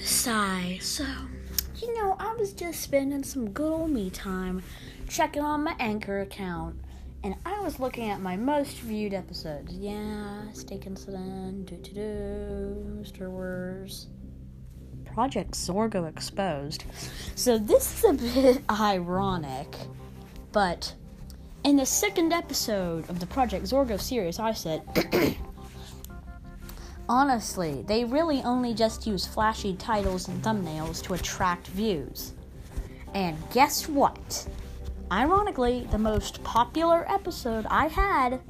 Sigh. So, you know, I was just spending some good old me time checking on my Anchor account, and I was looking at my most viewed episodes. Yeah, Steak Incident, Do Do Do, Star Wars, Project Zorgo Exposed. So, this is a bit ironic, but in the second episode of the Project Zorgo series, I said. Honestly, they really only just use flashy titles and thumbnails to attract views. And guess what? Ironically, the most popular episode I had,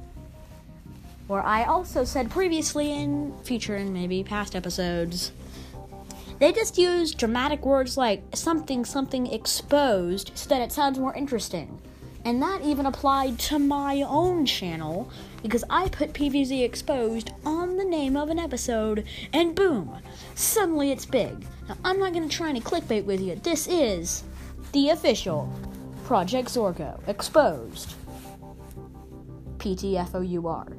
where I also said previously in future and maybe past episodes, they just use dramatic words like something something exposed so that it sounds more interesting. And that even applied to my own channel because I put PVZ exposed on the name of an episode and boom, suddenly it's big. Now, I'm not going to try any clickbait with you. This is the official Project Zorgo exposed. PTFOUR.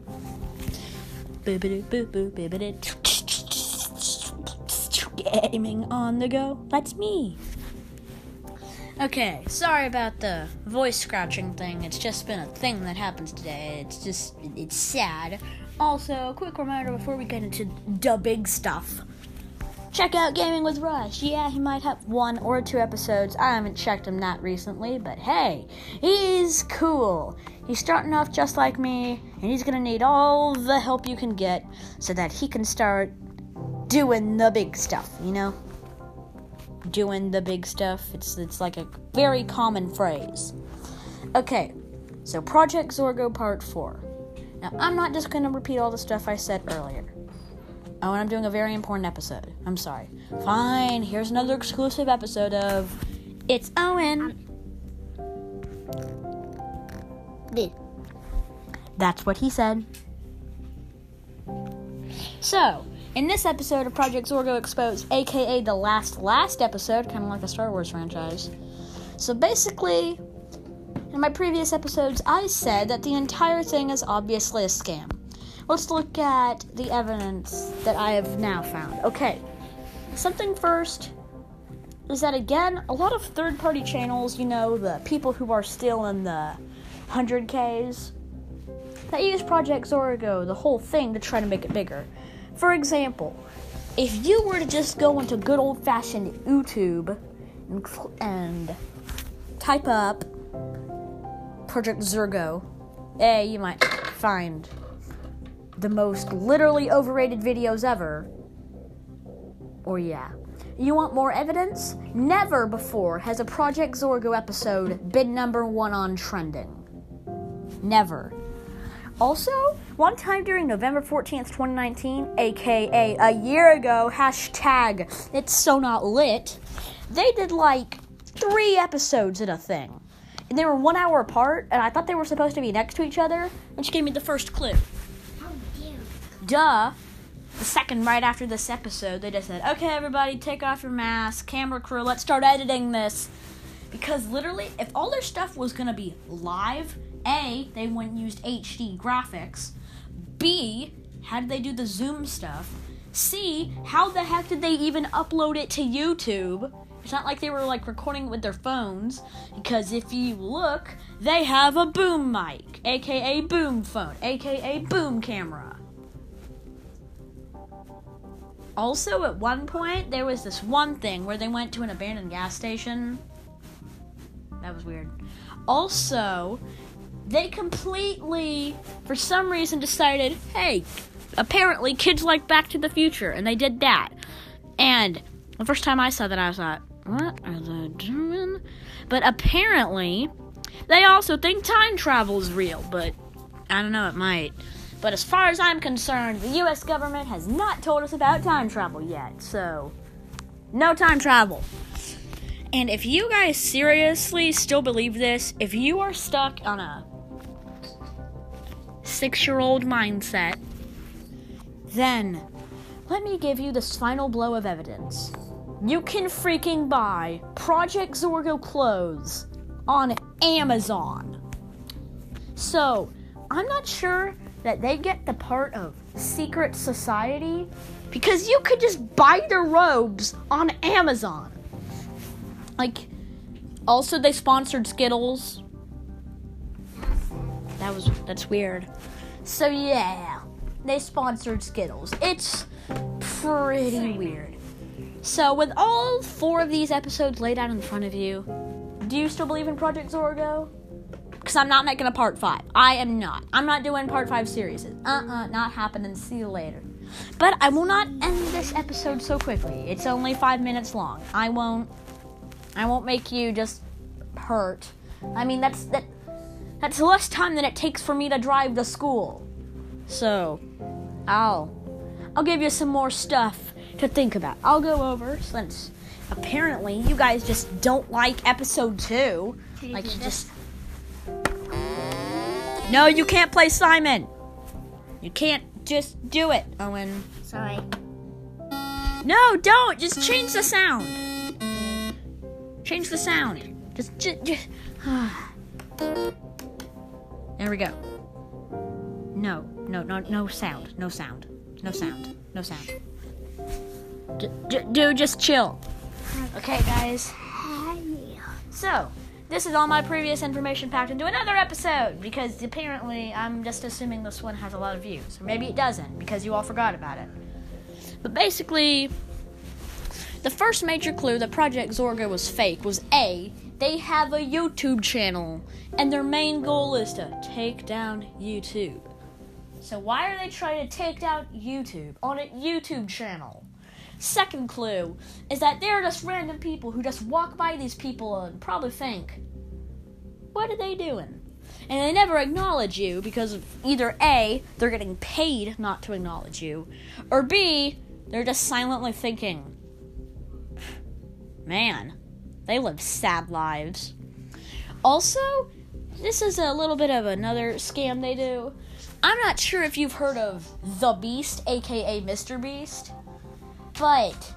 Gaming on the go. That's me. Okay, sorry about the voice scratching thing. It's just been a thing that happens today. It's just, it's sad. Also, quick reminder before we get into the big stuff. Check out Gaming with Rush. Yeah, he might have one or two episodes. I haven't checked him that recently, but hey, he's cool. He's starting off just like me, and he's gonna need all the help you can get so that he can start doing the big stuff, you know? Doing the big stuff. It's it's like a very common phrase. Okay, so Project Zorgo Part 4. Now, I'm not just going to repeat all the stuff I said earlier. Oh, and I'm doing a very important episode. I'm sorry. Fine, here's another exclusive episode of It's Owen. That's what he said. So, in this episode of Project Zorgo Exposed, aka the last last episode, kind of like the Star Wars franchise. So basically, in my previous episodes, I said that the entire thing is obviously a scam. Let's look at the evidence that I have now found. Okay, something first is that again, a lot of third party channels, you know, the people who are still in the 100Ks, that use Project Zorgo, the whole thing, to try to make it bigger. For example, if you were to just go into good old fashioned YouTube and, and type up Project Zorgo, A, you might find the most literally overrated videos ever. Or, yeah. You want more evidence? Never before has a Project Zorgo episode been number one on trending. Never. Also, one time during November 14th, 2019, aka a year ago, hashtag it's so not lit, they did like three episodes in a thing. And they were one hour apart, and I thought they were supposed to be next to each other, and she gave me the first clue. Duh. The second right after this episode, they just said, okay, everybody, take off your mask, camera crew, let's start editing this. Because literally, if all their stuff was gonna be live, A, they wouldn't use HD graphics. B, how did they do the Zoom stuff? C, how the heck did they even upload it to YouTube? It's not like they were like recording it with their phones, because if you look, they have a boom mic, aka boom phone, aka boom camera. Also, at one point, there was this one thing where they went to an abandoned gas station. That was weird. Also, they completely, for some reason, decided, hey, apparently kids like Back to the Future, and they did that. And the first time I saw that, I was like, what are they doing? But apparently, they also think time travel is real, but I don't know, it might. But as far as I'm concerned, the US government has not told us about time travel yet, so no time travel. And if you guys seriously still believe this, if you are stuck on a six year old mindset, then let me give you this final blow of evidence. You can freaking buy Project Zorgo clothes on Amazon. So, I'm not sure that they get the part of secret society because you could just buy their robes on Amazon. Like, also they sponsored Skittles. That was that's weird. So yeah, they sponsored Skittles. It's pretty weird. So with all four of these episodes laid out in front of you, do you still believe in Project Zorgo? Because I'm not making a part five. I am not. I'm not doing part five series. Uh-uh, not happening. See you later. But I will not end this episode so quickly. It's only five minutes long. I won't. I won't make you just hurt. I mean, that's that. That's less time than it takes for me to drive to school. So, I'll. I'll give you some more stuff to think about. I'll go over since apparently you guys just don't like episode two. Like you just. No, you can't play Simon. You can't just do it, Owen. Sorry. No, don't. Just change the sound. Change the sound. Just, just, just. Ah. There we go. No, no, no, no sound. No sound. No sound. No sound. D- dude, just chill. Okay, guys. So, this is all my previous information packed into another episode because apparently I'm just assuming this one has a lot of views. Or maybe it doesn't because you all forgot about it. But basically, the first major clue that Project Zorgo was fake was A, they have a YouTube channel, and their main goal is to take down YouTube. So, why are they trying to take down YouTube on a YouTube channel? Second clue is that they're just random people who just walk by these people and probably think, what are they doing? And they never acknowledge you because either A, they're getting paid not to acknowledge you, or B, they're just silently thinking, man, they live sad lives. Also, this is a little bit of another scam they do. I'm not sure if you've heard of The Beast, aka Mr. Beast, but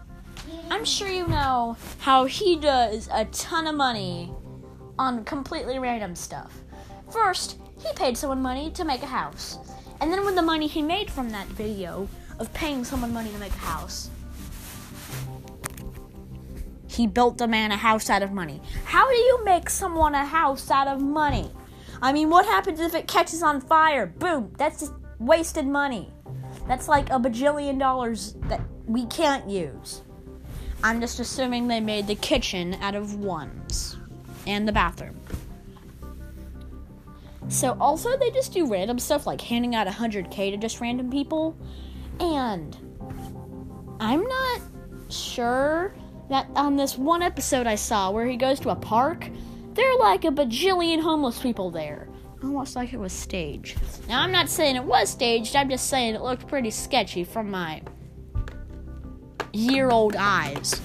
I'm sure you know how he does a ton of money on completely random stuff. First, he paid someone money to make a house. And then, with the money he made from that video of paying someone money to make a house, he built a man a house out of money. How do you make someone a house out of money? I mean, what happens if it catches on fire? Boom, that's just wasted money. That's like a bajillion dollars that we can't use. I'm just assuming they made the kitchen out of ones and the bathroom. So also they just do random stuff like handing out 100k to just random people and I'm not sure that on this one episode I saw where he goes to a park, there are like a bajillion homeless people there. Almost like it was staged. Now I'm not saying it was staged, I'm just saying it looked pretty sketchy from my year old eyes.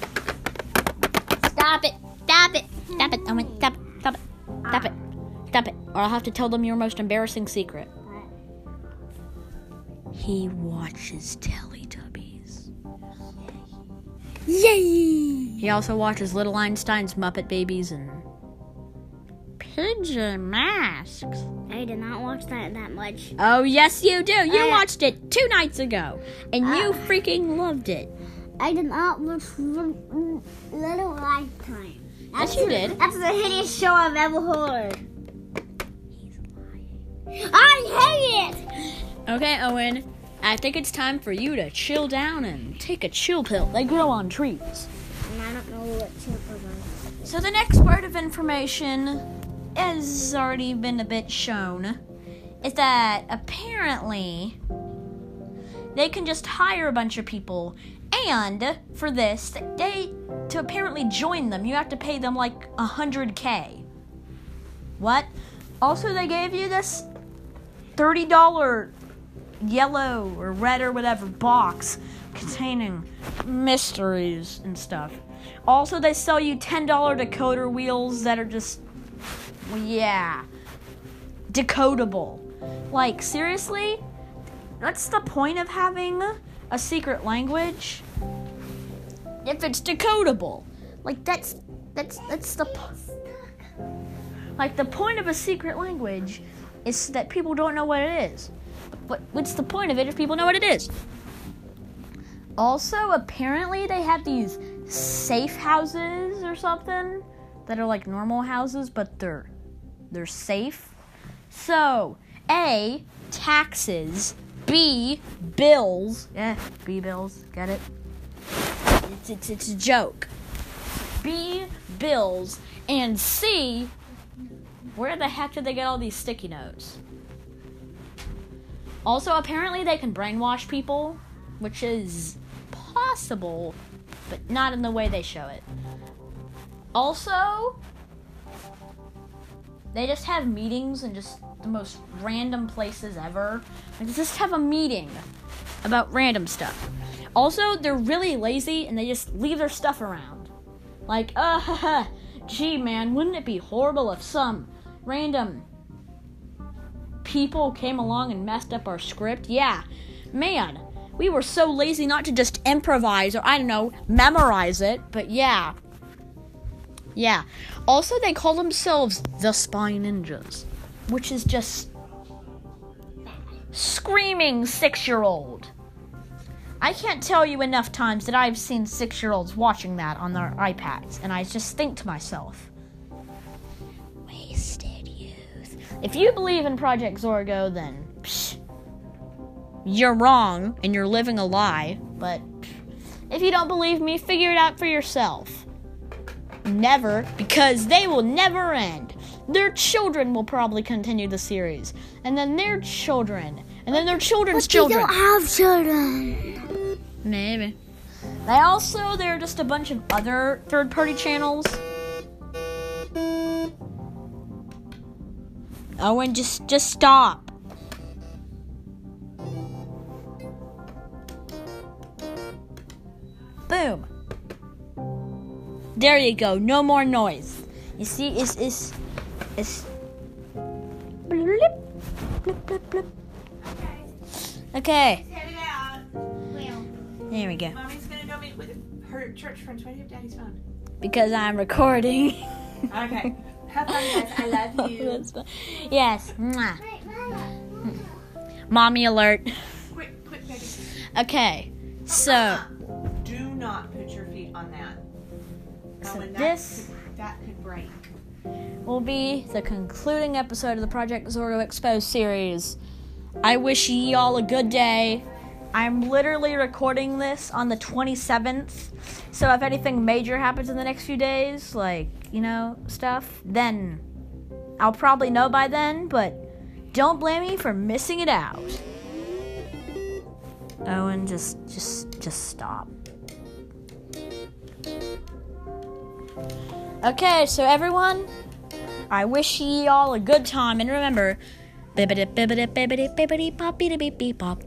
Stop it! Stop it! Stop it! Oh, stop it! Stop it! Stop it! Stop it! Or I'll have to tell them your most embarrassing secret. He watches Teletubbies. Yay! He also watches Little Einstein's Muppet Babies and PJ Masks. I did not watch that that much. Oh, yes, you do. You I- watched it two nights ago, and you Uh. freaking loved it. I did not watch Little Lifetime. Yes, you did. That's the hideous show I've ever heard. I hate it. Okay, Owen, I think it's time for you to chill down and take a chill pill. They grow on trees. And I don't know what to about. So the next word of information has already been a bit shown is that apparently they can just hire a bunch of people and for this they to apparently join them you have to pay them like a hundred k what also they gave you this $30 yellow or red or whatever box containing mysteries and stuff. Also, they sell you $10 decoder wheels that are just, yeah, decodable. Like, seriously? What's the point of having a secret language if it's decodable? Like, that's, that's, that's the, like, the point of a secret language is that people don't know what it is. What, what's the point of it if people know what it is? Also, apparently they have these safe houses or something that are like normal houses, but they're they're safe. So, A, taxes, B, bills. Yeah, B bills, get it? It's, it's, it's a joke. B, bills, and C, where the heck did they get all these sticky notes? Also, apparently they can brainwash people, which is possible, but not in the way they show it. Also, they just have meetings in just the most random places ever. Like, they just have a meeting about random stuff. Also, they're really lazy and they just leave their stuff around. Like, uh, gee, man, wouldn't it be horrible if some random people came along and messed up our script? Yeah, man, we were so lazy not to just improvise or, I don't know, memorize it, but yeah. Yeah. Also, they call themselves the Spy Ninjas, which is just screaming six year old. I can't tell you enough times that I've seen six year olds watching that on their iPads, and I just think to myself, If you believe in Project Zorgo, then psh, you're wrong and you're living a lie, but psh, if you don't believe me, figure it out for yourself. Never, because they will never end. Their children will probably continue the series, and then their children, and then their children's But children. they don't have children. Maybe. They also there are just a bunch of other third party channels. Owen, just just stop. Boom. There you go. No more noise. You see, it's it's it's. Blip, blip, blip, blip. Okay. Set. There we go. Mommy's gonna go meet with her church friends. Why do you have Daddy's phone? Because I'm recording. Okay. Have fun, guys. I love you. Yes. Mwah. Hmm. Mommy alert. Quick, quick, baby. Okay. So, Do not put your feet on that. So that this- could, that could break. will be the concluding episode of the Project Zorgo Exposed series. I wish ye all a good day. I'm literally recording this on the 27th. So if anything major happens in the next few days, like, you know, stuff, then I'll probably know by then, but don't blame me for missing it out. Owen, just just just stop. Okay, so everyone, I wish ye all a good time and remember bibbidi bibbidi bibbidi bibbidi pop beep beep pop